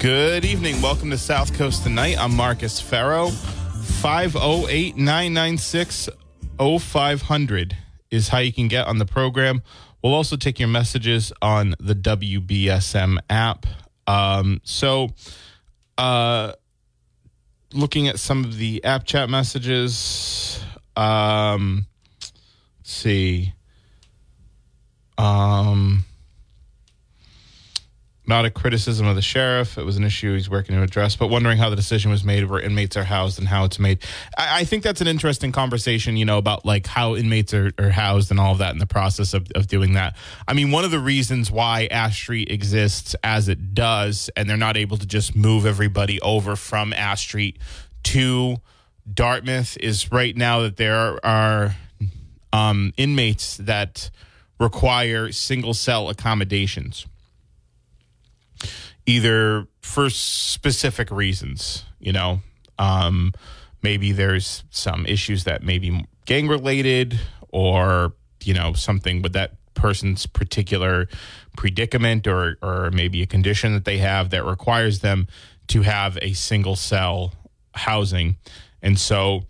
Good evening. Welcome to South Coast Tonight. I'm Marcus Ferro. 508 996 0500 is how you can get on the program. We'll also take your messages on the WBSM app. Um, so, uh, looking at some of the app chat messages, um, let's see. Um, not a criticism of the sheriff. It was an issue he's working to address, but wondering how the decision was made where inmates are housed and how it's made. I, I think that's an interesting conversation, you know, about like how inmates are, are housed and all of that in the process of, of doing that. I mean, one of the reasons why Ash Street exists as it does, and they're not able to just move everybody over from Ash Street to Dartmouth, is right now that there are um, inmates that require single cell accommodations either for specific reasons, you know, um, maybe there's some issues that may be gang related or, you know, something with that person's particular predicament or, or maybe a condition that they have that requires them to have a single cell housing. And so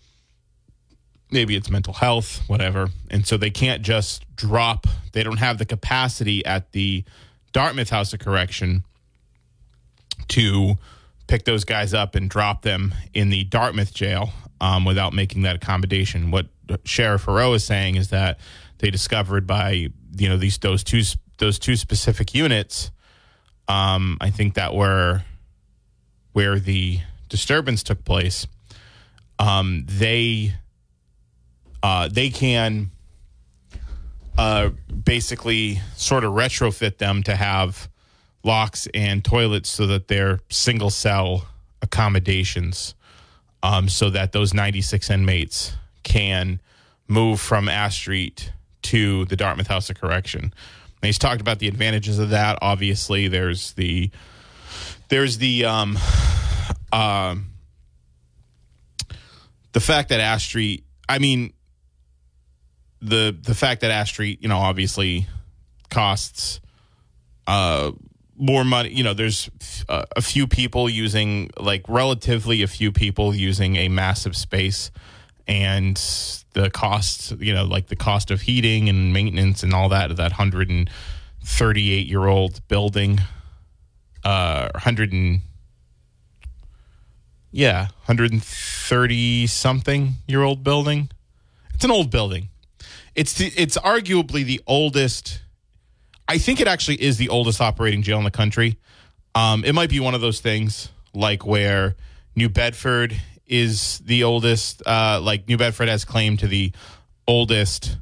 maybe it's mental health, whatever. And so they can't just drop, they don't have the capacity at the Dartmouth House of Correction to pick those guys up and drop them in the Dartmouth jail um, without making that accommodation. What Sheriff Heroux is saying is that they discovered by you know these those two those two specific units. Um, I think that were where the disturbance took place. Um, they uh, they can uh, basically sort of retrofit them to have locks and toilets so that they're single cell accommodations um, so that those 96 inmates can move from Ash Street to the Dartmouth House of Correction. And he's talked about the advantages of that. Obviously, there's the there's the um, uh, the fact that Ash Street. I mean, the the fact that Ash Street, you know, obviously costs uh, more money. You know, there's uh, a few people using, like, relatively a few people using a massive space, and the cost, you know, like the cost of heating and maintenance and all that of that 138 year old building, uh, 100 and yeah, 130 something year old building. It's an old building. It's the, it's arguably the oldest I think it actually is the oldest operating jail in the country. Um, it might be one of those things like where New Bedford is the oldest, uh, like New Bedford has claim to the oldest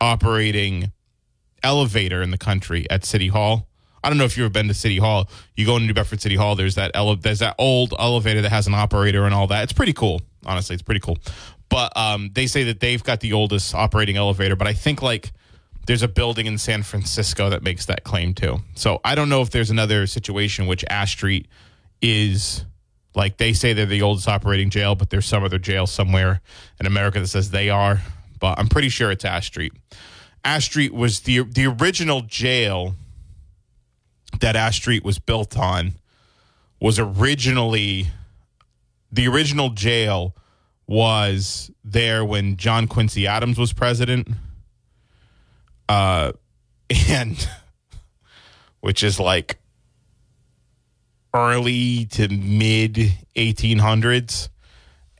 operating elevator in the country at City Hall. I don't know if you've ever been to City Hall. You go into New Bedford City Hall. There's that ele- there's that old elevator that has an operator and all that. It's pretty cool. Honestly, it's pretty cool. But um, they say that they've got the oldest operating elevator. But I think like there's a building in San Francisco that makes that claim too. So I don't know if there's another situation which Ash Street is Like they say they're the oldest operating jail, but there's some other jail somewhere in America that says they are. But I'm pretty sure it's Ash Street. Ash Street was the the original jail that Ash Street was built on was originally the original jail was there when John Quincy Adams was president. Uh and which is like early to mid 1800s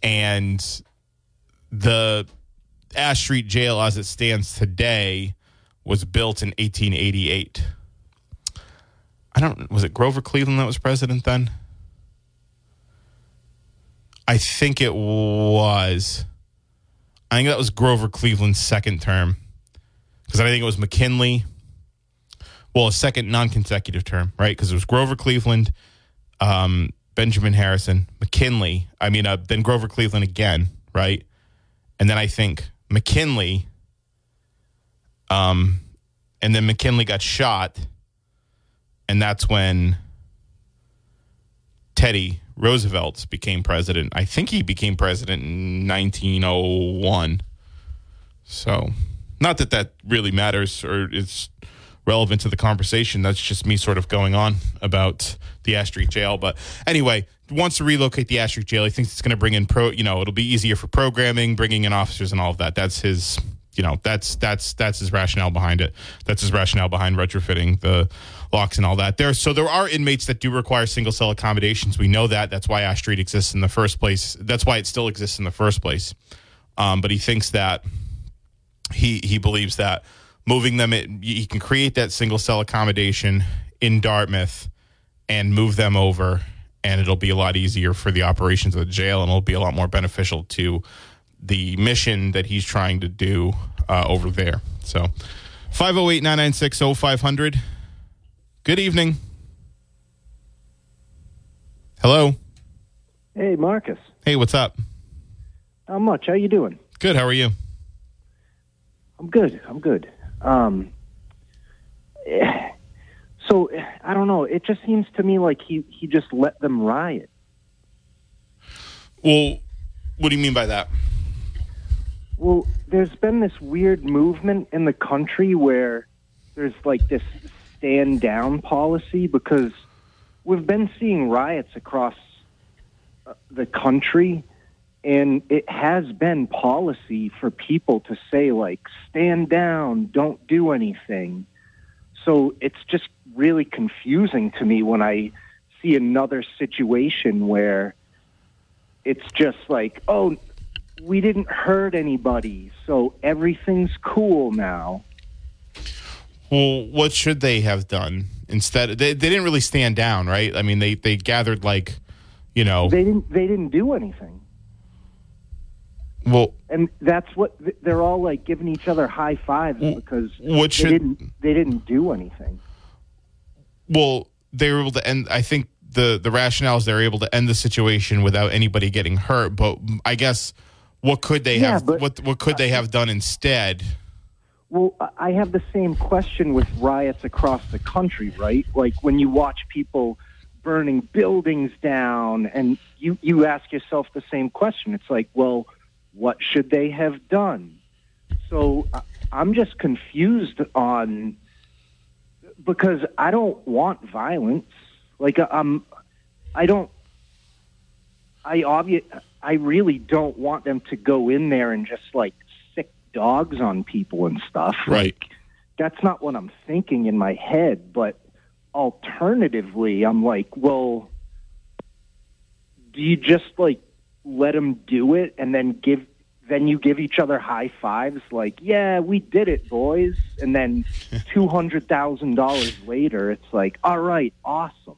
and the Ash Street jail as it stands today was built in 1888. I don't was it Grover Cleveland that was president then? I think it was. I think that was Grover Cleveland's second term because I think it was McKinley. Well, a second non-consecutive term, right? Because it was Grover Cleveland, um, Benjamin Harrison, McKinley. I mean, uh, then Grover Cleveland again, right? And then I think McKinley. Um, and then McKinley got shot, and that's when Teddy Roosevelt became president. I think he became president in 1901. So, not that that really matters or is relevant to the conversation. That's just me sort of going on about the Ash Street jail. But anyway, wants to relocate the Ash Street jail. He thinks it's going to bring in pro. You know, it'll be easier for programming, bringing in officers, and all of that. That's his. You know, that's that's that's his rationale behind it. That's his rationale behind retrofitting the locks and all that. There, so there are inmates that do require single cell accommodations. We know that. That's why Ash Street exists in the first place. That's why it still exists in the first place. Um, but he thinks that he he believes that moving them, it, he can create that single cell accommodation in Dartmouth and move them over, and it'll be a lot easier for the operations of the jail, and it'll be a lot more beneficial to the mission that he's trying to do uh, over there. So, 508 996 0500. Good evening. Hello. Hey, Marcus. Hey, what's up? How much? How you doing? Good. How are you? I'm good. I'm good. Um, so I don't know. It just seems to me like he he just let them riot. Well, what do you mean by that? Well, there's been this weird movement in the country where there's like this stand down policy because we've been seeing riots across uh, the country and it has been policy for people to say like stand down don't do anything so it's just really confusing to me when i see another situation where it's just like oh we didn't hurt anybody so everything's cool now Well, what should they have done instead? They, they didn't really stand down, right? I mean, they they gathered like, you know, they didn't they didn't do anything well, and that's what they're all like giving each other high fives because what they should didn't they didn't do anything. well they were able to end. I think the the rationale is they're able to end the situation without anybody getting hurt. But I guess what could they Yeah, have? but- what what could they have done instead? Well, I have the same question with riots across the country, right? Like when you watch people burning buildings down, and you you ask yourself the same question. It's like, well, what should they have done? So I'm just confused on because I don't want violence. Like I'm, I don't. I obvi- I really don't want them to go in there and just like sick dogs on people and stuff. Right. Like, that's not what I'm thinking in my head. But alternatively, I'm like, well, do you just like let them do it and then give then you give each other high fives like yeah we did it boys and then $200000 later it's like all right awesome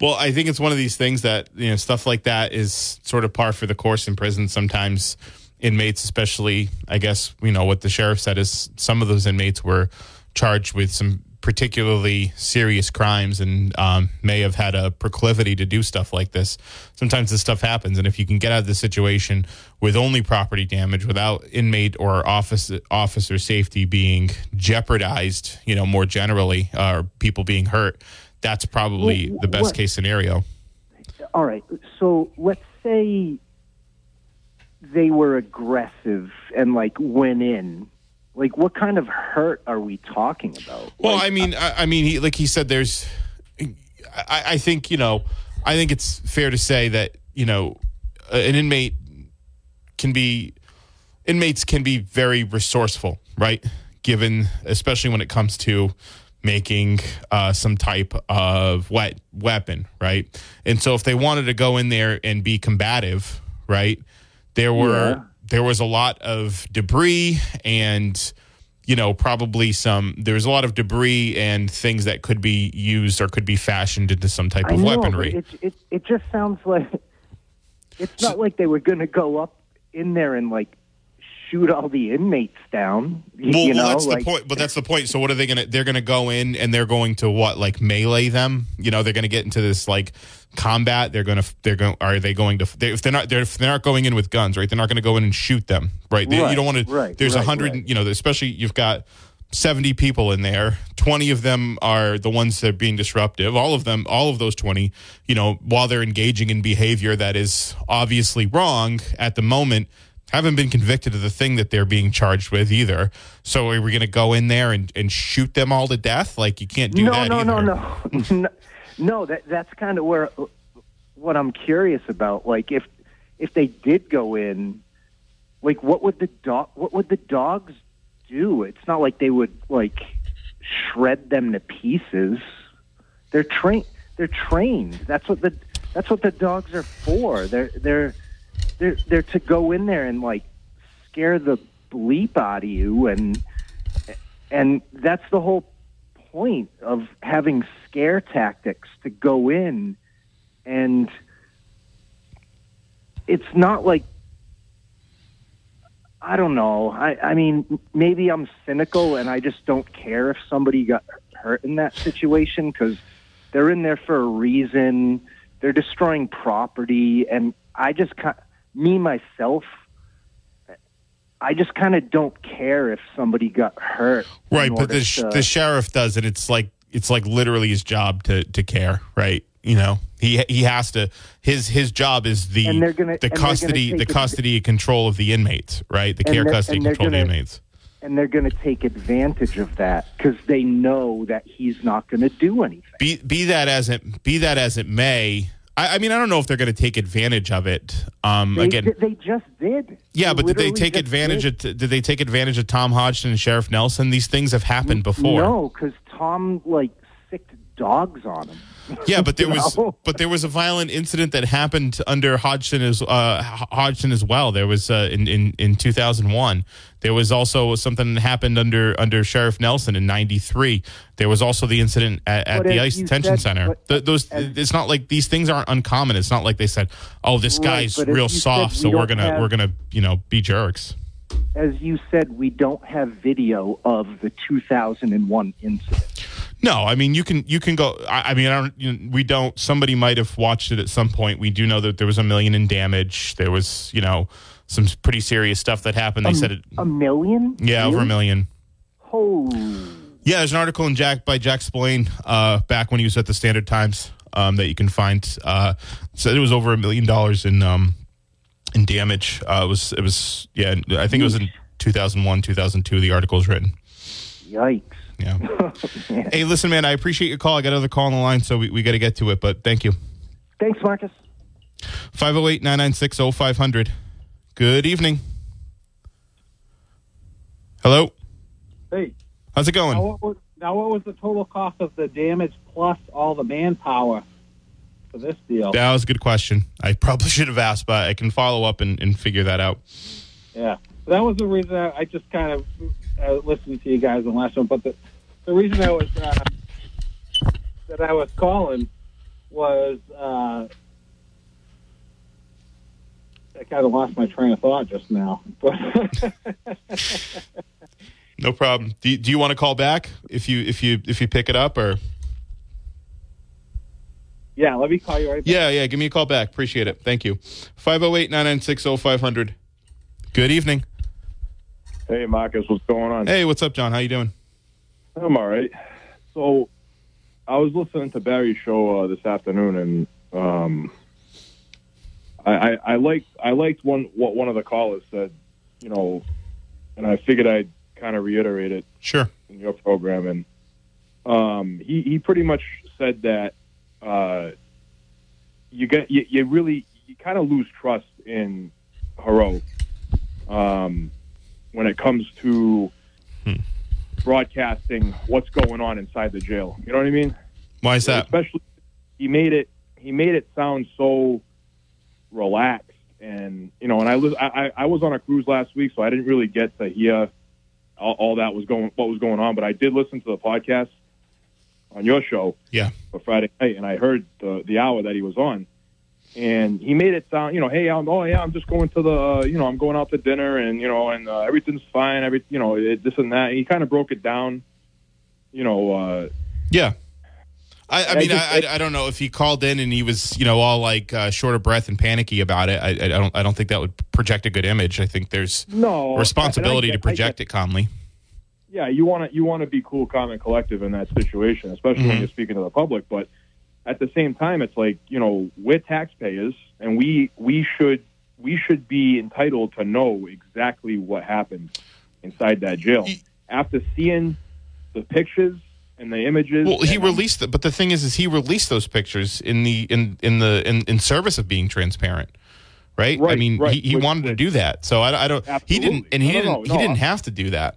Well, I think it's one of these things that you know stuff like that is sort of par for the course in prison. Sometimes inmates, especially, I guess you know what the sheriff said is some of those inmates were charged with some particularly serious crimes and um, may have had a proclivity to do stuff like this. Sometimes this stuff happens, and if you can get out of the situation with only property damage, without inmate or office officer safety being jeopardized, you know, more generally, uh, or people being hurt, that's probably Well, the best what- case scenario. all right. So let's say they were aggressive and like went in. Like, what kind of hurt are we talking about? Well, Like, I mean, I, I mean, he, like he said, there's. I, I think you know, I think it's fair to say that you know, an inmate can be inmates can be very resourceful, right? Given, especially when it comes to making uh, some type of wet weapon, right? And so, if they wanted to go in there and be combative, right, there were Yeah. There was a lot of debris and you know probably some there was a lot of debris and things that could be used or could be fashioned into some type I of know, weaponry. It, it it just sounds like it's not like they were going to go up in there and like shoot all the inmates down. Well, you know, well, that's like, the point. But that's the point. So, what are they gonna? They're gonna go in and they're going to what? Like melee them? You know, they're gonna get into this like combat. They're gonna. They're going. Are they going to? They, if they're not, they're, if they're not going in with guns, right? They're not gonna go in and shoot them, right? They- you don't want to. right, there's a right, hundred. right. You know, especially you've got. 70 people in there 20 of them are the ones that are being disruptive all of them all of those 20 you know while they're engaging in behavior that is obviously wrong at the moment haven't been convicted of the thing that they're being charged with either so are we going to go in there and, and shoot them all to death like you can't do no, that no, either. no, no, no, no. That that's kind of where what I'm curious about. Like, if if they did go in, like, what would the dog? What would the dogs do? It's not like they would like shred them to pieces. They're trained. They're trained. That's what the that's what the dogs are for. They're they're they're they're to go in there and like scare the bleep out of you and and that's the whole point of having scare tactics to go in and it's not like I don't know. I, I mean, maybe I'm cynical and I just don't care if somebody got hurt in that situation because they're in there for a reason. They're destroying property, and I just me myself, I just kind of don't care if somebody got hurt. right but the, sh- to- the sheriff does it it's like it's like literally his job to to care right you know he he has to his his job is the gonna- the gonna custody the custody and control of the inmates right the care custody and and they're control of the inmates and they're going to take advantage of that because they know that he's not going to do anything. be be that as it be that as it may I, I mean I don't know if they're going to take advantage of it um They, again they just did. yeah but did they take advantage did. of did they take advantage of Tom Hodgson and Sheriff Nelson these things have happened before No, because Tom like sicked dogs on him. Yeah, but there was know? but there was a violent incident that happened under Hodgson as uh, Hodgson as well. There was uh, in in in 2001. There was also something that happened under under Sheriff Nelson in '93. There was also the incident at, at the ICE detention said- center. but- Th- those as- it's not like these things aren't uncommon. It's not like they said, "Oh, this Right, guy's real soft, we so we're gonna have- we're gonna you know be jerks." As you said, we don't have video of the 2001 incident. No, I mean you can you can go. I, I mean I don't. You know, we don't. Somebody might have watched it at some point. We do know that there was a million in damage. There was you know some pretty serious stuff that happened. They said it. A million? Yeah, over a million. Oh, Yeah, there's an article in Jack by Jack Spillane uh, back when he was at the Standard Times um, that you can find. Uh, said it was over a million dollars in um, in damage. Uh, it was it was yeah. I think it was in 2001, 2002. The article was written. yikes. Yeah. hey, listen, man. I appreciate your call. I got another call on the line, so we, we got to get to it. But thank you. Thanks, Marcus. 508 996 0500. Good evening. Hello. Hey, How's it going? now what, was, now what was the total cost of the damage plus all the manpower for this deal? That was a good question. I probably should have asked, but I can follow up and, and figure that out. Yeah, that was the reason I, I just kind of uh, listened to you guys in the last one. But the the reason I was uh, that I was calling was uh, I kind of lost my train of thought just now. But No problem. Do you, do you want to call back if you if you if you pick it up or yeah, let me call you right back. Yeah, yeah, give me a call back. Appreciate it. Thank you. 508-996-0500. Good evening. Hey, Marcus, what's going on? Hey, what's up, John? How you doing? I'm all right. So, I was listening to Barry's show uh, this afternoon, and um, I, I, I liked I liked one what one of the callers said, you know, and I figured I'd kind of reiterate it Sure. in your program, and um, he he pretty much said that uh, you get you, you really you kind of lose trust in Heroux um, when it comes to broadcasting what's going on inside the jail. You know what I mean? Why is that? Especially, he made it he made it sound so relaxed, and you know, and I was I, I was on a cruise last week, so I didn't really get to hear all, all that was going what was going on, but I did listen to the podcast on your show Yeah. for Friday night, and I heard the the hour that he was on, and he made it sound, you know, hey, I'm oh yeah, I'm just going to the, uh, you know, I'm going out to dinner, and you know, and uh, everything's fine, every, you know, it, this and that. And he kind of broke it down, you know. Uh, Yeah. I, I I mean, just- I, I, I don't know if he called in and he was, you know, all like uh, short of breath and panicky about it. I, I don't, I don't think that would project a good image. I think there's no responsibility I to project it calmly. yeah, you want to you want to be cool, calm, and collective in that situation, especially when Mhm. you're speaking to the public. But at the same time, it's like you know we're taxpayers, and we we should we should be entitled to know exactly what happened inside that jail. He- After seeing the pictures and the images, Well, he released it, but the thing is, is he released those pictures in the in in the in, in service of being transparent, right? I mean, right, he, he which- wanted to do that, so I, I don't. He didn't, and he No, no, didn't. no, he didn't I'm- have to do that.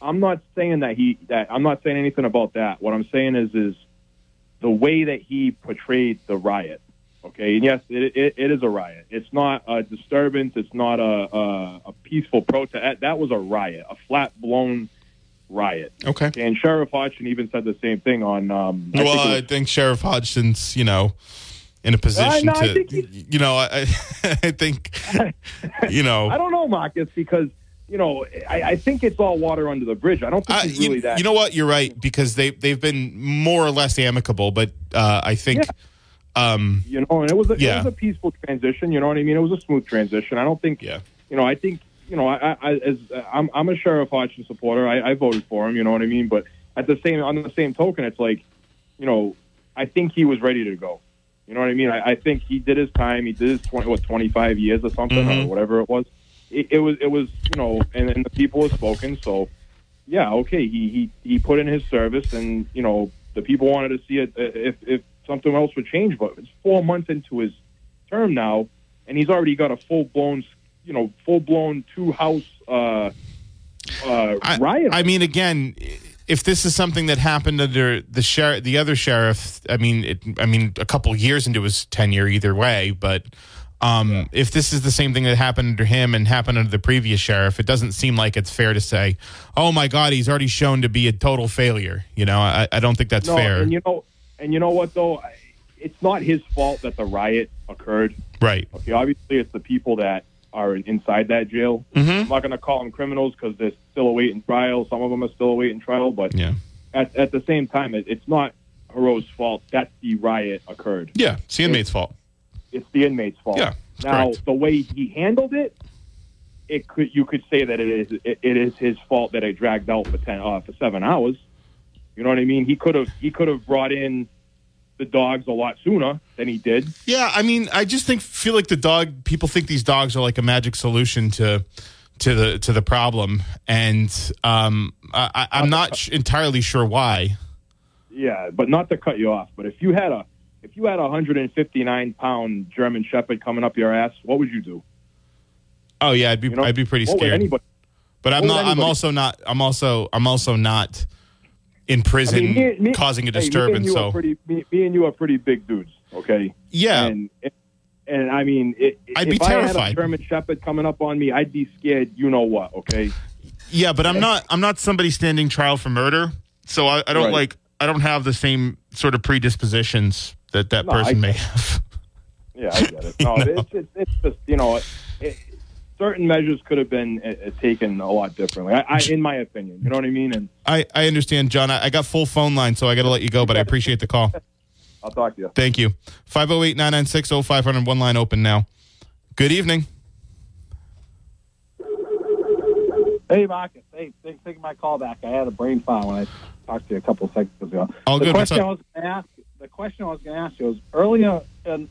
I'm not saying that he that I'm not saying anything about that. What I'm saying is is the way that he portrayed the riot. Okay, and yes, it, it, it is a riot. It's not a disturbance. It's not a a, a peaceful protest. That, was a riot, a flat blown riot. Okay. And Sheriff Hodgson even said the same thing on. Um, I well, think it I think Sheriff Hodgson's, you know, in a position no, to, you know, I, I think, you know, I don't know, Marcus, because you know I, I think it's all water under the bridge. I don't think I- he's you, really that. you know what? You're right because they they've been more or less amicable, but uh, I think, um, you know, and it was a, Yeah. it was a peaceful transition. You know what I mean? It was a smooth transition. I don't think yeah, you know, I think you know, I, I as I'm I'm a Sheriff Hodgson supporter. I, I voted for him. You know what I mean? But at the same on the same token, it's like, you know, I think he was ready to go. You know what I mean? I, I think he did his time. He did his twenty what twenty five years or something Mhm. or whatever it was. It, it was it was you know, and, and the people have spoken. So yeah, okay, he he he put in his service, and you know, the people wanted to see it uh, if if something else would change. But it's four months into his term now, and he's already got a full blown, you know, full blown two house uh, uh, I, riot. I mean, again, if this is something that happened under the sheriff, the other sheriff, I mean, it, I mean, a couple years into his tenure, either way, but. Um, If this is the same thing that happened under him and happened under the previous sheriff, it doesn't seem like it's fair to say, "Oh my God, he's already shown to be a total failure." You know, I, I don't think that's no, fair. and you know, and you know what though, it's not his fault that the riot occurred. right? Okay, obviously it's the people that are inside that jail. Mhm. I'm not going to call them criminals because they're still awaiting trial. Some of them are still awaiting trial, but Yeah, at, at the same time, it, it's not Heroux's fault that the riot occurred. yeah. It's the inmate's fault. It's the inmate's fault. Yeah, now, correct. the way he handled it, it could you could say that it is it, it is his fault that it dragged out for ten uh, for seven hours. You know what I mean? He could have he could have brought in the dogs a lot sooner than he did. Yeah, I mean, I just think feel like the dog. People think these dogs are like a magic solution to to the to the problem, and um, I, I'm not sh- entirely sure why. Yeah, but not to cut you off, but if you had a if you had a 159 pound German Shepherd coming up your ass, what would you do? Oh yeah, I'd be You know, I'd be pretty scared. anybody? but I'm not. I'm also not. I'm also. I'm also not in prison I mean, me- me- causing a hey, disturbance. you so pretty. Me, me and you are pretty big dudes. Okay. yeah, And and I mean, it, I'd be if I had terrified. a German Shepherd coming up on me, I'd be scared. You know what? Okay. yeah. But I'm not. I'm not somebody standing trial for murder. So I, I don't Right. like. I don't have the same sort of predispositions that that No, I person may have. Yeah, I get it. No, it's, it's it's just you know, it, certain measures could have been uh, uh, taken a lot differently. I, I, in my opinion, you know what I mean. And I, I understand, John. I, I got full phone line, so I got to let you go, but I appreciate the call. I'll talk to you. Thank you. 508 996 0500, one line open now. Good evening. Hey, Marcus. Hey, thanks for taking my call back. I had a brain fire when I talked to you a couple of seconds ago. All the good. Question? I was going to ask, the question I was going to ask you was earlier in,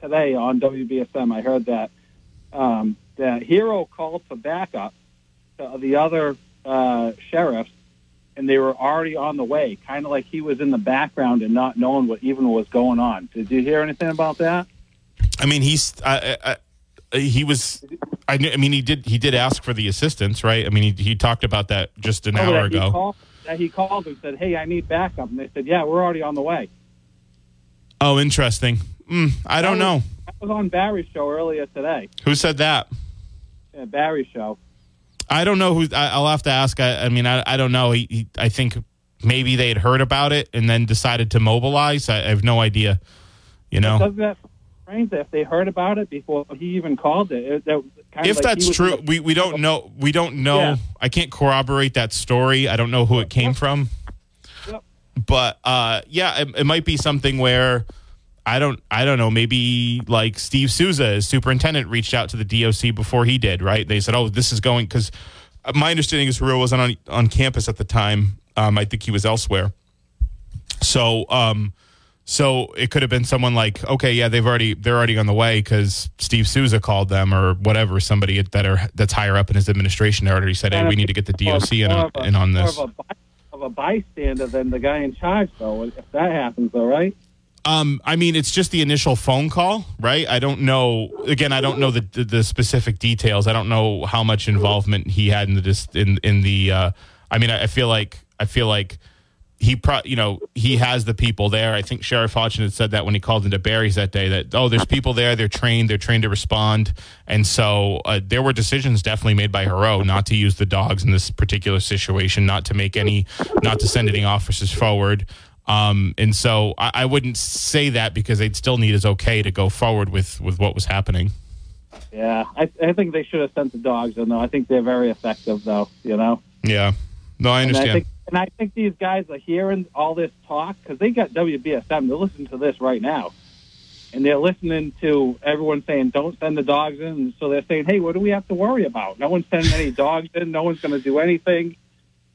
today on WBSM. I heard that um, that Heroux called for backup to the other uh, sheriffs, and they were already on the way, kind of like he was in the background and not knowing what even was going on. Did you hear anything about that? I mean, he's I, I, he was. I, I mean, he did he did ask for the assistance, right? I mean, he, he talked about that just an Oh, hour ago. called, that he called and said, "Hey, I need backup," and they said, "Yeah, we're already on the way." Oh, interesting. Mm, I don't That know I was on Barry's show earlier today. who said that. Yeah, Barry's show. I don't know who. I, I'll have to ask. I, I mean, I, I don't know. He, he, I think maybe they had heard about it and then decided to mobilize. I, I have no idea. You know, Doesn't that strange that if they heard about it before he even called it? that kind if of like that's true, we, we don't know. We don't know. Yeah. I can't corroborate that story. I don't know who it came from. But uh, yeah, it, it might be something where I don't. I don't know. Maybe like Steve Souza, as superintendent, reached out to the DOC before he did. Right? They said, "Oh, this is going." Because my understanding is Heroux wasn't on on campus at the time. Um, I think he was elsewhere. So, um, so it could have been someone like, okay, yeah, they've already they're already on the way because Steve Souza called them or whatever. Somebody that are that's higher up in his administration already said, hey, we need to get the DOC in, More on, of a- in on this. A, bystander than the guy in charge, though. If that happens, though, right? Um, I mean, it's just the initial phone call, right? I don't know. Again, I don't know the the, the specific details. I don't know how much involvement he had in the in in the. Uh, I mean, I, I feel like I feel like he pro you know he has the people there. I think Sheriff Hodgson had said that when he called into Barry's that day that oh there's people there they're trained they're trained to respond and so uh, there were decisions definitely made by Heroux not to use the dogs in this particular situation not to make any not to send any officers forward um, and so I, I wouldn't say that because they'd still need his okay to go forward with with what was happening. Yeah, I, I think they should have sent the dogs in, though. I think they're very effective, though. You know. Yeah, no, I And understand. And I think these guys are hearing all this talk because they got WBSM. They're listening to this right now, and they're listening to everyone saying, "Don't send the dogs in." And so they're saying, "Hey, what do we have to worry about? No one's sending any dogs in. No one's going to do anything."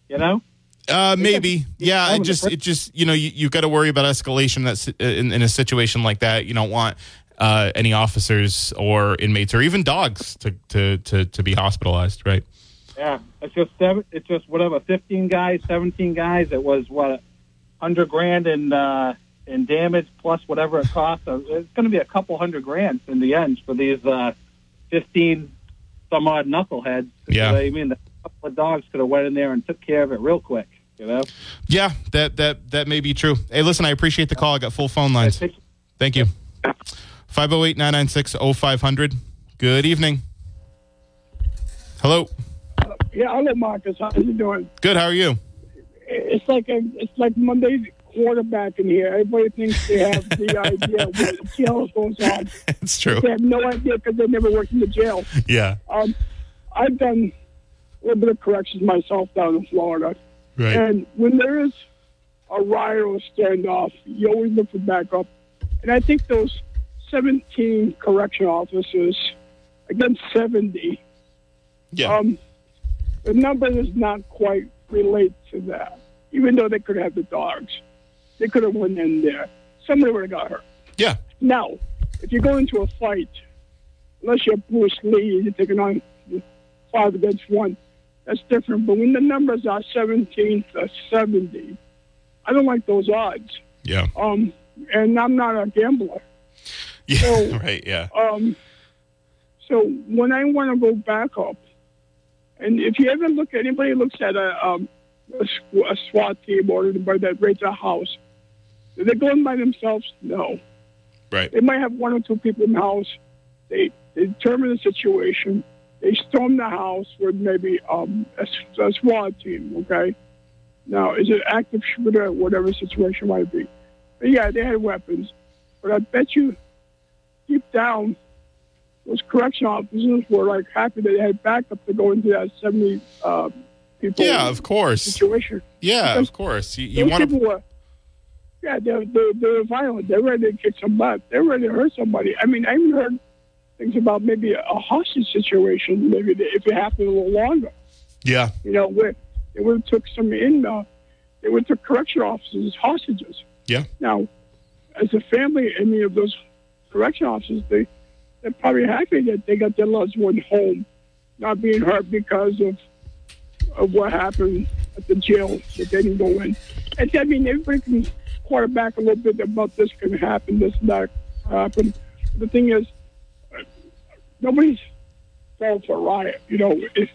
You know. Uh, maybe. Yeah. It just, it just, you know, you, you got to worry about escalation. That's in, in a situation like that. You don't want uh, any officers or inmates or even dogs to, to, to, to be hospitalized, right? Yeah, it's just seven. It's just whatever. Fifteen guys, seventeen guys. It was what, hundred grand in uh, in damage plus whatever it costs. So it's going to be a couple hundred grand in the end for these uh, fifteen some odd knuckleheads. Yeah. I mean, a couple of dogs could have went in there and took care of it real quick. You know. Yeah, that, that, that may be true. Hey, listen, I appreciate the call. I got full phone lines. Thank you. 508 996 0500. Good evening. Hello. Yeah, hello, Marcus. How you doing? Good. How are you? It's like a, it's like Monday quarterback in here. Everybody thinks they have the idea what jail goes on. it's true. They have no idea because they never worked in the jail. Yeah. Um, I've done a little bit of corrections myself down in Florida, Right. and when there is a riot or a standoff, you always look for backup. And I think those 17 correction officers against 70 Yeah. um, the number does not quite relate to that. Even though they could have the dogs, they could have went in there. Somebody would have got hurt. yeah. Now, if you go into a fight, unless you're Bruce Lee, you're taking on five against one. That's different. But when the numbers are 17 to 70, I don't like those odds. Yeah. Um, and I'm not a gambler. Yeah. So- right. Yeah. Um, so when I want to go back up, and if you ever look, anybody looks at a, um, a, a SWAT team or anybody that raids a house, do they go in by themselves? No. Right. They might have one or two people in the house. They, they determine the situation. They storm the house with maybe um, a, a SWAT team. Okay. Now, is it active shooter, whatever situation might be? But yeah, they had weapons, but I bet you deep down, those correction officers were like happy that they had backup to go into that seventy uh, people Yeah. Of course. situation. Yeah. Because Of course. You, you want to. people were, yeah, they're, they're, they're violent. They're ready to kick some butt. They're ready to hurt somebody. I mean, I even heard things about maybe a, a hostage situation, maybe if it happened a little longer. Yeah. You know, where they would have took some in, uh, they would have took correction officers as hostages. Yeah. Now, as a family, any of those correction officers, they they're probably happy that they got their loved one home, not being hurt because of of what happened at the jail that they didn't go in. And I mean, everybody can quarterback a little bit about this can happen, this and that happen. The thing is, nobody's falling for riot. You know, it's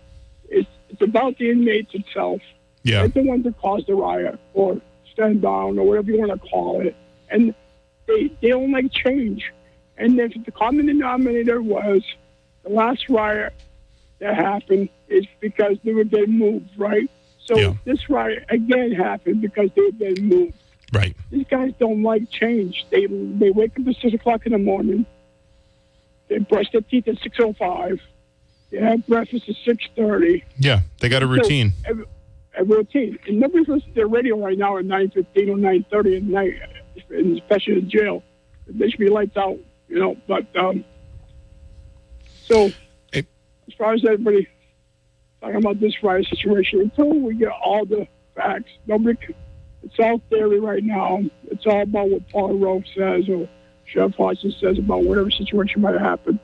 it's it's about the inmates itself. Yeah. They're the ones that caused the riot or stand down or whatever you want to call it. And they, they don't like change. And if the common denominator was the last riot that happened is because they were getting moved, right? So Yeah. this riot again happened because they were getting moved. Right. These guys don't like change. They they wake up at six o'clock in the morning. They brush their teeth at six o five. They have breakfast at six thirty Yeah. They got a routine. a, a routine. And nobody's listening to the radio right now at nine fifteen or nine thirty at night, especially in jail. They should be lights out, you know. But um, so Hey. as far as everybody talking about this riot situation, until we get all the facts, nobody. Can, it's all theory right now. It's all about what Paul Heroux says or Sheriff Hodgson says about whatever situation might happen.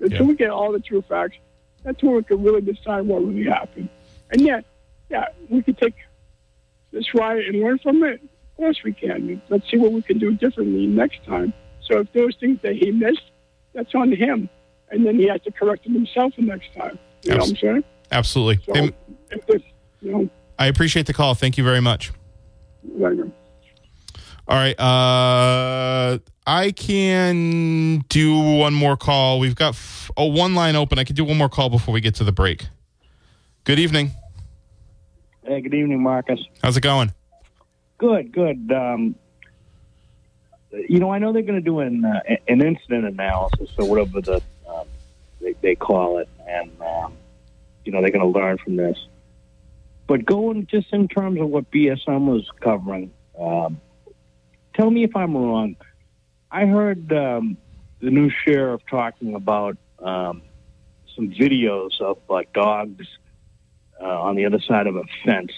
Until Yeah. we get all the true facts, that's when we can really decide what really happened. And yet, yeah, we could take this riot and learn from it. Of course we can. Let's see what we can do differently next time. So if those things that he missed, that's on him. And then he has to correct them himself the next time. You know what I'm saying? Absolutely. So Hey, if this, you know, I appreciate the call. Thank you very much. like, All right. Uh, I can do one more call. We've got f- oh, one line open. I can do one more call before we get to the break. Good evening. Hey, good evening, Marcus. How's it going? Good, good. Um, you know, I know they're going to do an uh, an incident analysis or whatever the um, they, they call it, and um, you know they're going to learn from this. But going just in terms of what BSM was covering, um, tell me if I'm wrong. I heard um, the new sheriff talking about um, some videos of uh, dogs uh, on the other side of a fence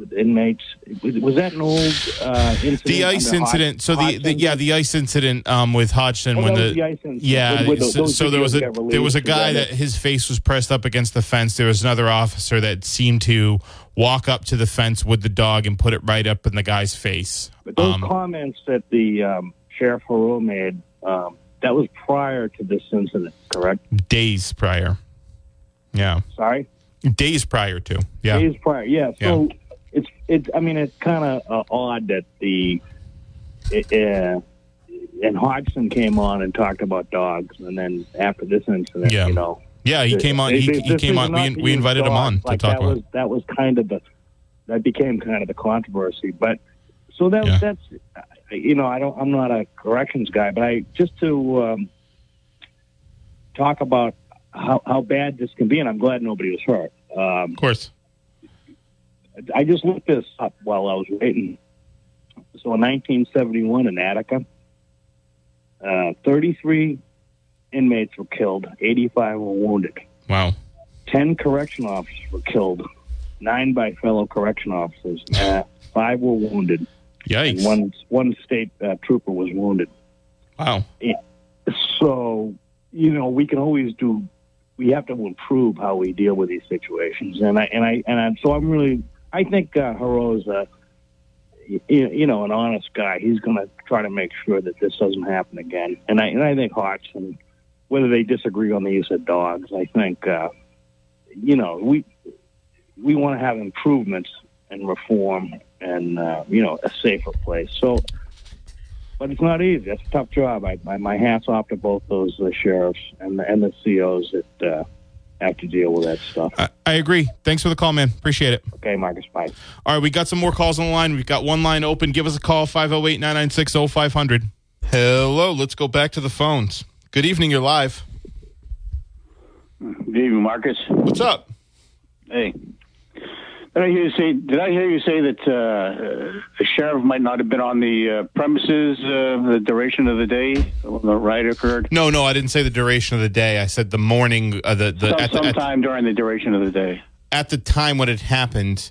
with inmates. Was, that an old uh, incident? The ice incident. So the, the yeah, the ice incident um, with Hodgson Oh, when the, the yeah. With- with so, so there was a there was a guy that his face was pressed up against the fence. There was another officer that seemed to walk up to the fence with the dog and put it right up in the guy's face. But those Um, comments that the um, sheriff Heroux made, um, that was prior to this incident, correct? days prior. Yeah, Sorry, days prior to. Yeah, days prior. Yeah. So it's it's. I mean, it's kind of uh, odd that the uh, and Hodgson came on and talked about dogs, and then after this incident, Yeah. you know, yeah. He came on. He, he came on. We, we invited him dogs. on to like talk that about. was that was kind of the that became kind of the controversy. But so that Yeah. that's you know I don't I'm not a corrections guy, but I just to um, talk about how how bad this can be, and I'm glad nobody was hurt. Um, Of course. I just looked this up while I was waiting. So in 1971 in Attica, uh, 33 inmates were killed, 85 were wounded. Wow. 10 correction officers were killed, nine by fellow correction officers, uh, five were wounded, and Yikes. one, one state uh, trooper was wounded. Wow. So, you know, we can always do. We have to improve how we deal with these situations, and I and I and I, so I'm really. I think uh, Heroux's a, you, know, an honest guy. He's going to try to make sure that this doesn't happen again. And I and I think Hodgson, whether they disagree on the use of dogs, I think, uh, you know, we we want to have improvements and reform and uh, you know a safer place. So but it's not easy. It's a tough job. I, my, my hats off to both those uh, sheriffs and the, and the COs that uh, have to deal with that stuff. I, I agree. Thanks for the call, man. Appreciate it. Okay, Marcus, bye. All right, we got some more calls on the line. We've got one line open. Give us a call, 508 996 0500. Hello, let's go back to the phones. Good evening, you're live. Good evening, Marcus. What's up? Hey. Did I hear you say? Did I hear you say that uh, the sheriff might not have been on the uh, premises uh, the duration of the day when the riot occurred? No, no, I didn't say the duration of the day. I said the morning, uh, the, the, Some, at, the, at, during the duration of the day. at the time when it happened,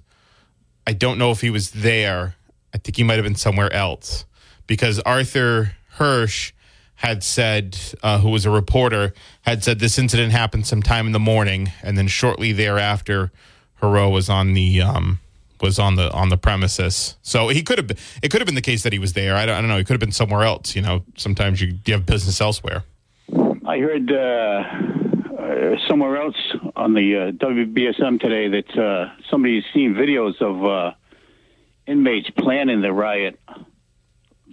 I don't know if he was there. I think he might have been somewhere else because Arthur Hirsch had said, uh, who was a reporter, had said this incident happened sometime in the morning, and then shortly thereafter, Heroux was on the um, was on the on the premises. So he could have been. It could have been the case that he was there. I don't, I don't know. He could have been somewhere else. You know, sometimes you, you have business elsewhere. I heard uh, uh, somewhere else on the uh, WBSM today that uh, somebody's seen videos of uh, inmates planning the riot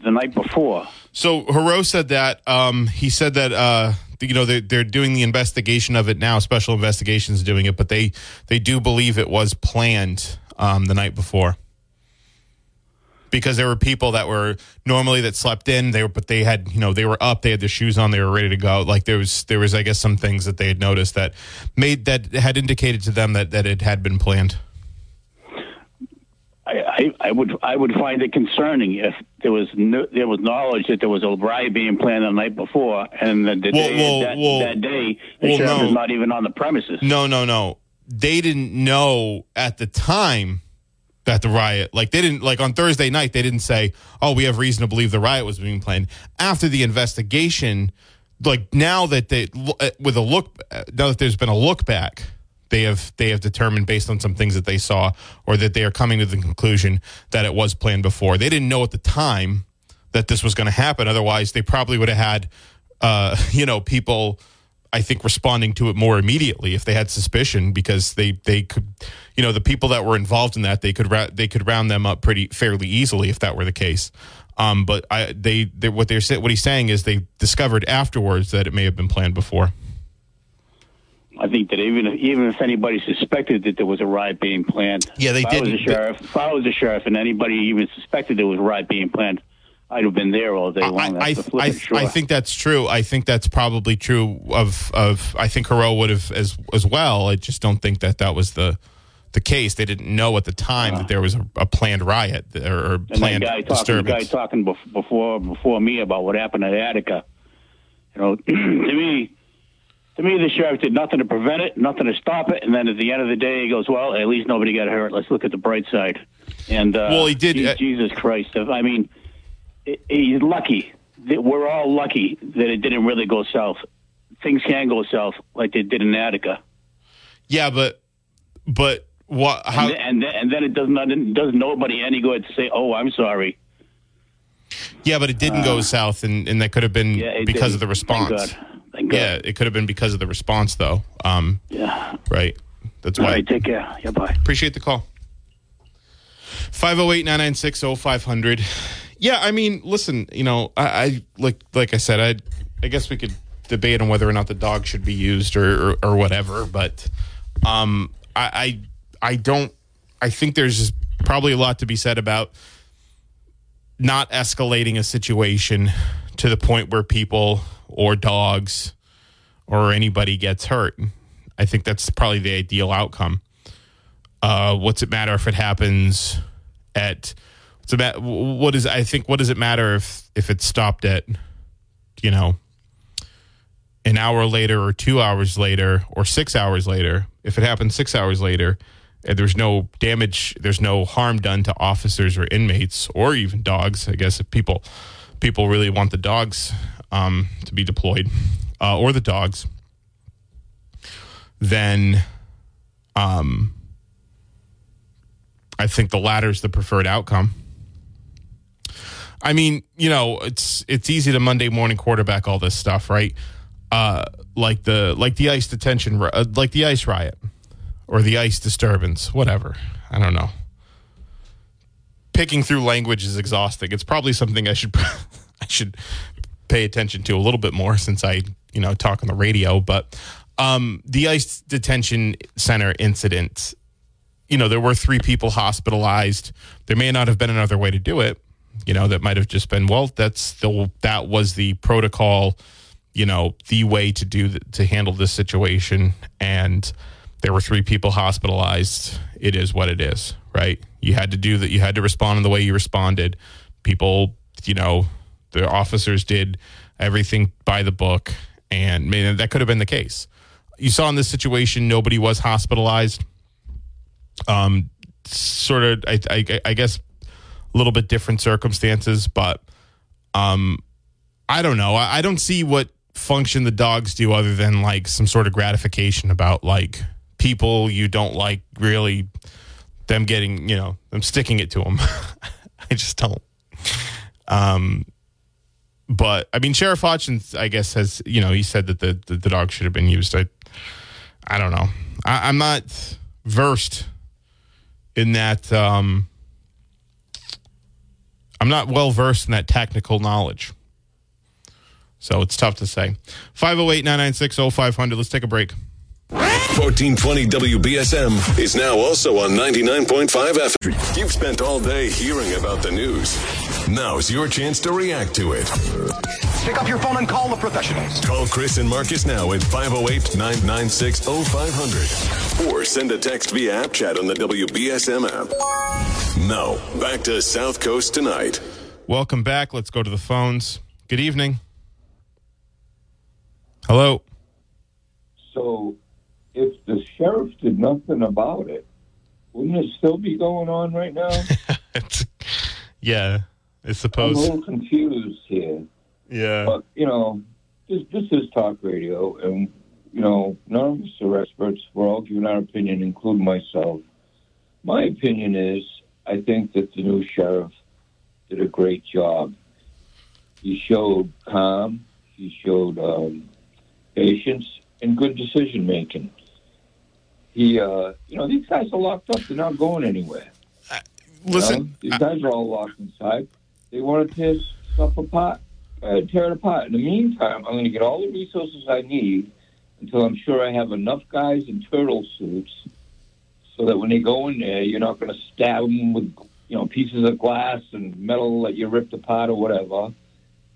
the night before. So Heroux said that um, he said that uh, you know they're, they're doing the investigation of it now. Special investigations doing it, but they they do believe it was planned um, the night before because there were people that were normally that slept in. They were, but they had you know they were up. They had their shoes on. They were ready to go. Like there was there was I guess some things that they had noticed that made that had indicated to them that that it had been planned. I, I, would I would find it concerning if there was no, there was knowledge that there was a riot being planned the night before, and the, the Well, day, well, that, well, that day the well, sheriff no. is not even on the premises. No, no, no. They didn't know at the time that the riot, like they didn't, like on Thursday night, they didn't say, "Oh, we have reason to believe the riot was being planned." After the investigation, like now that they, uh, with a look, uh, now that there's been a look back, they have they have determined based on some things that they saw, or that they are coming to the conclusion that it was planned before. They didn't know at the time that this was going to happen. Otherwise, they probably would have had, uh, you know, people. I think responding to it more immediately if they had suspicion because they they could you know the people that were involved in that they could they could round them up pretty fairly easily if that were the case. Um, but I they, they what they're what he's saying is they discovered afterwards that it may have been planned before. I think that even if, even if anybody suspected that there was a riot being planned, Yeah, they if I was didn't- a sheriff. If I was a sheriff, and anybody even suspected there was a riot being planned, I'd have been there all day long. I, I, I, sure. I think that's true. I think that's probably true of of I think Heroux would have as as well. I just don't think that that was the the case. They didn't know at the time that uh-huh. there was a, a planned riot or, or planned guy talking, the guy talking before before me about what happened at Attica. You know, to me, to me, the sheriff did nothing to prevent it, nothing to stop it, and then at the end of the day, he goes, "Well, at least nobody got hurt. Let's look at the bright side." And uh, Well, he did- Je- uh, Jesus Christ! I mean, i- he's lucky. that We're all lucky that it didn't really go south. Things can go south like they did in Attica. Yeah, but but what? How? and, then, and, then, it does not it does nobody any good to say, "Oh, I'm sorry." Yeah, but it didn't go south, and, and that could have been Uh, Yeah, because didn't. of the response. Thank God. Thank God. Yeah, it could have been because of the response, though. Um, Yeah. right. That's why. right. Take care. Yeah. Bye. Appreciate the call. 508 996 0500. Yeah, I mean, listen, you know, I, I like like I said, I I guess we could debate on whether or not the dog should be used or or, or whatever, but um I, I I don't I think there's probably a lot to be said about not escalating a situation to the point where people or dogs or anybody gets hurt. I think that's probably the ideal outcome. Uh, what's it matter if it happens at what's it what is I think what does it matter if if it stopped at you know an hour later or 2 hours later or 6 hours later if it happens 6 hours later and there's no damage there's no harm done to officers or inmates or even dogs I guess if people people really want the dogs um, to be deployed uh, or the dogs then um, I think the latter is the preferred outcome. I mean, you know, it's it's easy to Monday morning quarterback all this stuff, right? Uh, like the like the ICE detention, uh, like the ICE riot, or the ICE disturbance, whatever. I don't know. Picking through language is exhausting. It's probably something I should I should pay attention to a little bit more since I you know talk on the radio. But um, the ICE detention center incident you know, there were three people hospitalized. There may not have been another way to do it. You know, that might have just been, well, that's the that was the protocol. You know, the way to do th- to handle this situation, and there were three people hospitalized. It is what it is, right? You had to do that. You had to respond in the way you responded. People, you know, the officers did everything by the book, and that could have been the case. You saw in this situation, nobody was hospitalized um, sort of, I, I, I guess, a little bit different circumstances, but um, I don't know. I, I don't see what function the dogs do other than like some sort of gratification about like people you don't like really them getting you know them sticking it to them. I just don't. Um, but I mean, Sheriff Hodgson, I guess, has you know he said that the the, the dog should have been used. I I don't know. I, I'm not versed in that. Um, I'm not well versed in that technical knowledge. So it's tough to say. 508 996 0500. Let's take a break. 1420 WBSM is now also on 99.5 FM. You've spent all day hearing about the news. Now's your chance to react to it. Pick up your phone and call the professionals. Call Chris and Marcus now at 508 996 0500 or send a text via app chat on the WBSM app. Now, back to South Coast tonight. Welcome back. Let's go to the phones. Good evening. Hello. If the sheriff did nothing about it, wouldn't it still be going on right now? yeah, I I'm a little confused here. Yeah. But, you know, this, this is talk radio, and, you know, none of us are experts. We're all giving our opinion, including myself. My opinion is I think that the new sheriff did a great job. He showed calm, he showed um, patience, and good decision making. He, uh, you know, these guys are locked up. They're not going anywhere. You Listen, know, these guys are all locked inside. They want to tear stuff apart. Uh, tear it apart. In the meantime, I'm going to get all the resources I need until I'm sure I have enough guys in turtle suits, so that when they go in there, you're not going to stab them with, you know, pieces of glass and metal that you ripped apart or whatever.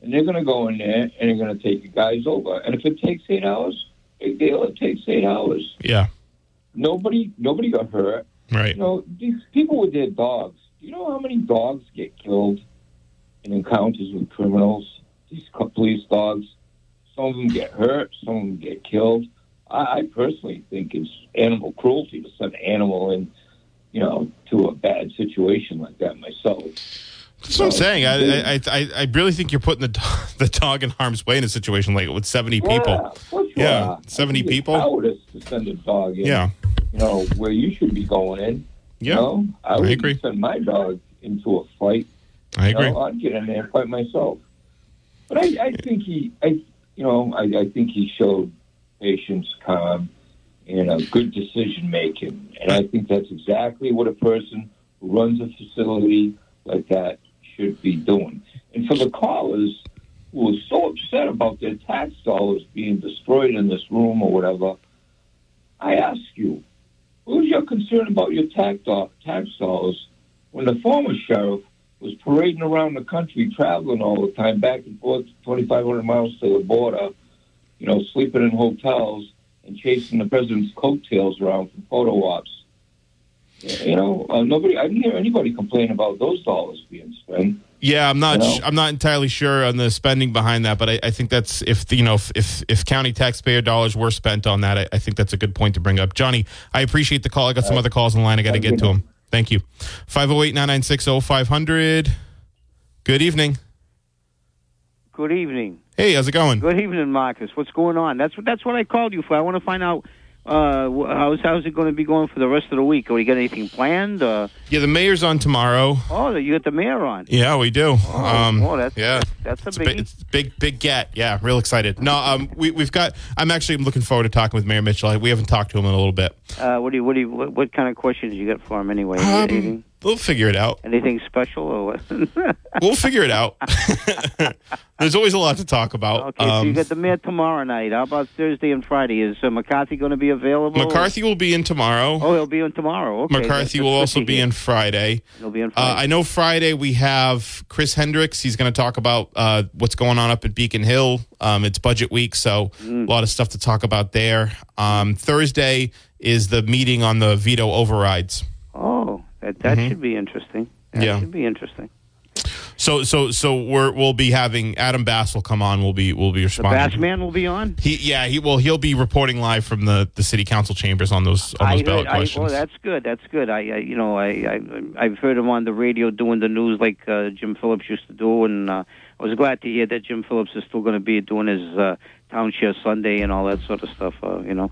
And they're going to go in there and they're going to take you guys over. And if it takes eight hours, big deal. It takes eight hours. yeah, Nobody, nobody got hurt. right. You know, these people with their dogs. Do you know how many dogs get killed in encounters with criminals? These police dogs. Some of them get hurt. Some of them get killed. I, I personally think it's animal cruelty to send an animal in, you know, to a bad situation like that myself. That's what I'm saying. I, I, I, I really think you're putting the do- the dog in harm's way in a situation like with 70 Yeah, people. you Yeah, 70 I think it's people. to send a dog in. Yeah, You know where you should be going in. yeah, You know, I I would agree. send my dog into a fight. I You agree. know, I'd get in there and fight myself. But I, I think he, I, you know, I, I think he showed patience, calm, and a good decision making. And I think that's exactly what a person who runs a facility like that should be doing. And for the callers who are so upset about their tax dollars being destroyed in this room or whatever, I ask you, who's your concern about your tax, tax dollars when the former sheriff was parading around the country, traveling all the time, back and forth, 2,500 miles to the border, you know, sleeping in hotels and chasing the president's coattails around for photo ops. You know, uh, nobody. I didn't hear anybody complain about those dollars being spent. Yeah, I'm not. You know? I'm not entirely sure on the spending behind that, but I, I think that's if you know if, if if county taxpayer dollars were spent on that, I, I think that's a good point to bring up. Johnny, I appreciate the call. I got some other calls in line. I got to get to them. Thank you. 508-996-0500. Good evening. Good evening. Hey, how's it going? Good evening, Marcus. What's going on? That's what that's what I called you for. I want to find out uh, how's how's it going to be going for the rest of the week. Are we got anything planned? Uh, Yeah, the mayor's on tomorrow. oh, you got the mayor on. Yeah, we do. um, oh, that's yeah. that's a a big, big, big get. Yeah, real excited. No, um, we, we've got. I'm actually looking forward to talking with Mayor Mitchell. We haven't talked to him in a little bit. Uh, what do you what do you what, what kind of questions you got for him anyway? Um, We'll figure it out. anything special or? We'll figure it out. There's always a lot to talk about. okay, so you Um, got the mayor tomorrow night. How about Thursday and Friday? Is uh, McCarthy going to be available? McCarthy will be in tomorrow. Oh, he'll be in tomorrow. Okay, McCarthy will also be in Friday. He'll be on Uh, I know Friday we have Chris Hendricks. He's going to talk about uh, what's going on up at Beacon Hill. Um, it's budget week, so Mm. a lot of stuff to talk about there. Um, Thursday is the meeting on the veto overrides. oh, that that Mhm. should be interesting. That Yeah. should be interesting. So, so, so we're we'll be having Adam Bass will come on. We'll be we'll be The responding. Bass Man will be on. He, yeah, he will. He'll be reporting live from the, the city council chambers on those on I those heard, ballot I, questions. oh, that's good. That's good. I, I you know, I, I, I've heard him on the radio doing the news like uh, Jim Phillips used to do, and uh, I was glad to hear that Jim Phillips is still going to be doing his uh, Town Square Sunday and all that sort of stuff. Uh, you know,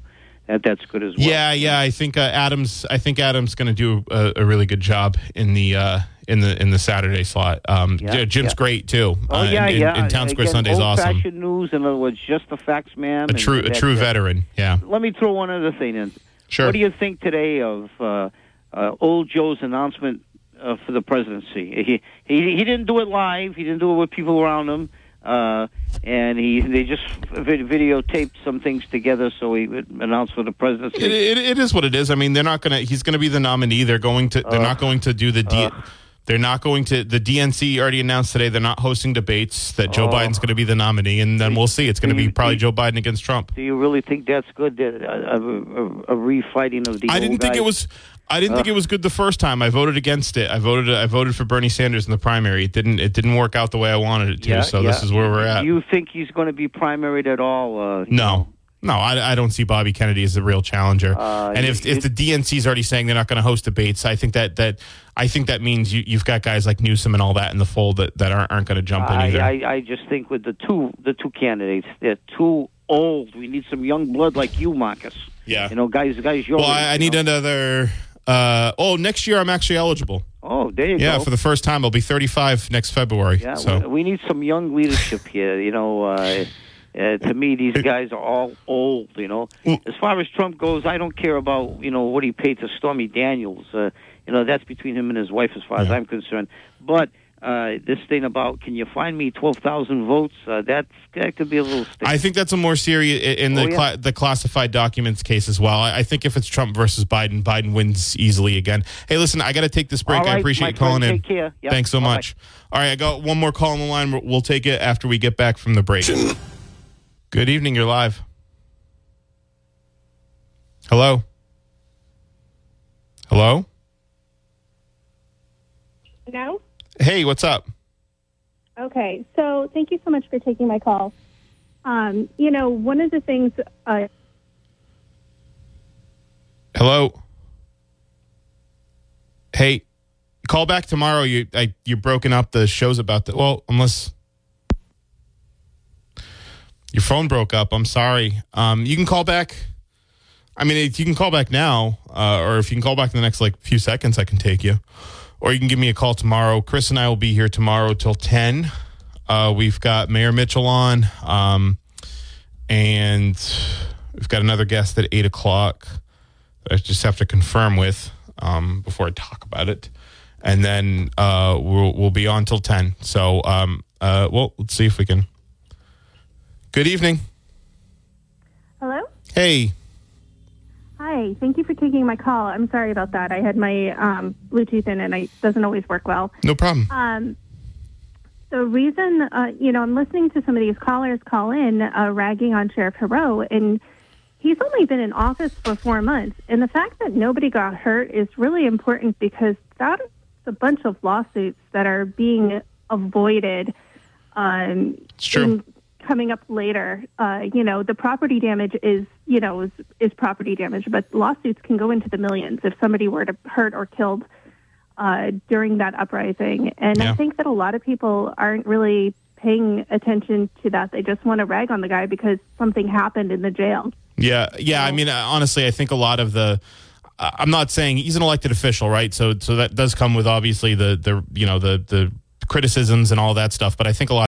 that that's good as well. Yeah, yeah. I think uh, Adams. I think Adams going to do a, a really good job in the uh, in the in the Saturday slot. Um, Yeah, Jim's yeah. great too. Oh Uh, yeah, and, yeah. And, Town Square Again, Sunday's awesome. Old-fashioned news. In other words, just the facts, ma'am. A true a true veteran. Yeah. Let me throw one other thing in. Sure. What do you think today of uh, uh, old Joe's announcement uh, for the presidency? He, he he didn't do it live. He didn't do it with people around him. Uh, and he they just vid- videotaped some things together so he would announce for the presidency. It, it, it is what it is. I mean, they're not going to. He's going to be the nominee. They're going to. They're Uh, not going to do the. D, uh. they're not going to. The DNC already announced today they're not hosting debates. That Joe Oh. Biden's going to be the nominee, and then we'll see. It's going to be probably do Joe Biden against Trump. do you really think that's good? That a, a, a, refighting of the I didn't think guys? it was. I didn't think Uh. it was good the first time. I voted against it. I voted. I voted for Bernie Sanders in the primary. It didn't. It didn't work out the way I wanted it to. Yeah, so this is where we're at. Do you think he's going to be primaried at all? Uh, know? no. No, I, I don't see Bobby Kennedy as the real challenger. Uh, and if if the DNC is already saying they're not going to host debates, I think that that I think that means you, you've got guys like Newsom and all that in the fold that, that aren't aren't going to jump in either. I, I just think with the two the two candidates, they're too old. We need some young blood like you, Marcus. Yeah. You know, guys, guys, you're. well, I, I need another. Uh, oh, next year I'm actually eligible. Oh, there you yeah, go. for the first time, I'll be 35 next February. Yeah, so we, we need some young leadership here. You know, uh, uh, to me, these guys are all old. You know, as far as Trump goes, I don't care about you know what he paid to Stormy Daniels. Uh, you know, that's between him and his wife, as far as I'm concerned. But uh, this thing about can you find me twelve thousand votes? Uh, that's that could be a little. Sticky. I think that's a more serious in the Oh, yeah. cla- the classified documents case as well. I, I think if it's Trump versus Biden, Biden wins easily again. Hey, listen, I got to take this break. All I appreciate you calling friend, in. take care. Yep. Thanks so Bye-bye. much. All right, I got one more call on the line. We'll- We'll take it after we get back from the break. Good evening. You're live. Hello. Hello. No? Hey, what's up? Okay. So thank you so much for taking my call. Um, you know, one of the things uh, Hello. Hey, call back tomorrow. You I, you're broken up. The show's about to. Well, unless your phone broke up. I'm sorry. Um, you can call back. I mean, if you can call back now, uh, or if you can call back in the next like few seconds, I can take you. Or you can give me a call tomorrow. Chris and I will be here tomorrow till ten. Uh, we've got Mayor Mitchell on, um, and we've got another guest at eight o'clock. that I just have to confirm with um, before I talk about it, and then uh, we'll we'll be on till ten. So, um, uh, well, let's see if we can. Good evening. Hello? Hey, Hi. Thank you for taking my call. I'm sorry about that. I had my um, Bluetooth in and it doesn't always work well. no problem. Um, the reason, uh, you know, I'm listening to some of these callers call in uh, ragging on Sheriff Heroux, and he's only been in office for four months. And the fact that nobody got hurt is really important because that's a bunch of lawsuits that are being avoided. Um, It's true. in- coming up later, uh, you know, the property damage is, you know, is, is property damage, but lawsuits can go into the millions if somebody were to hurt or killed uh, during that uprising. And Yeah. I think that a lot of people aren't really paying attention to that. They just want to rag on the guy because something happened in the jail. Yeah, yeah. I mean, honestly, I think a lot of the. I'm not saying he's an elected official, right? So, so that does come with obviously the the you know the the criticisms and all that stuff. But I think a lot.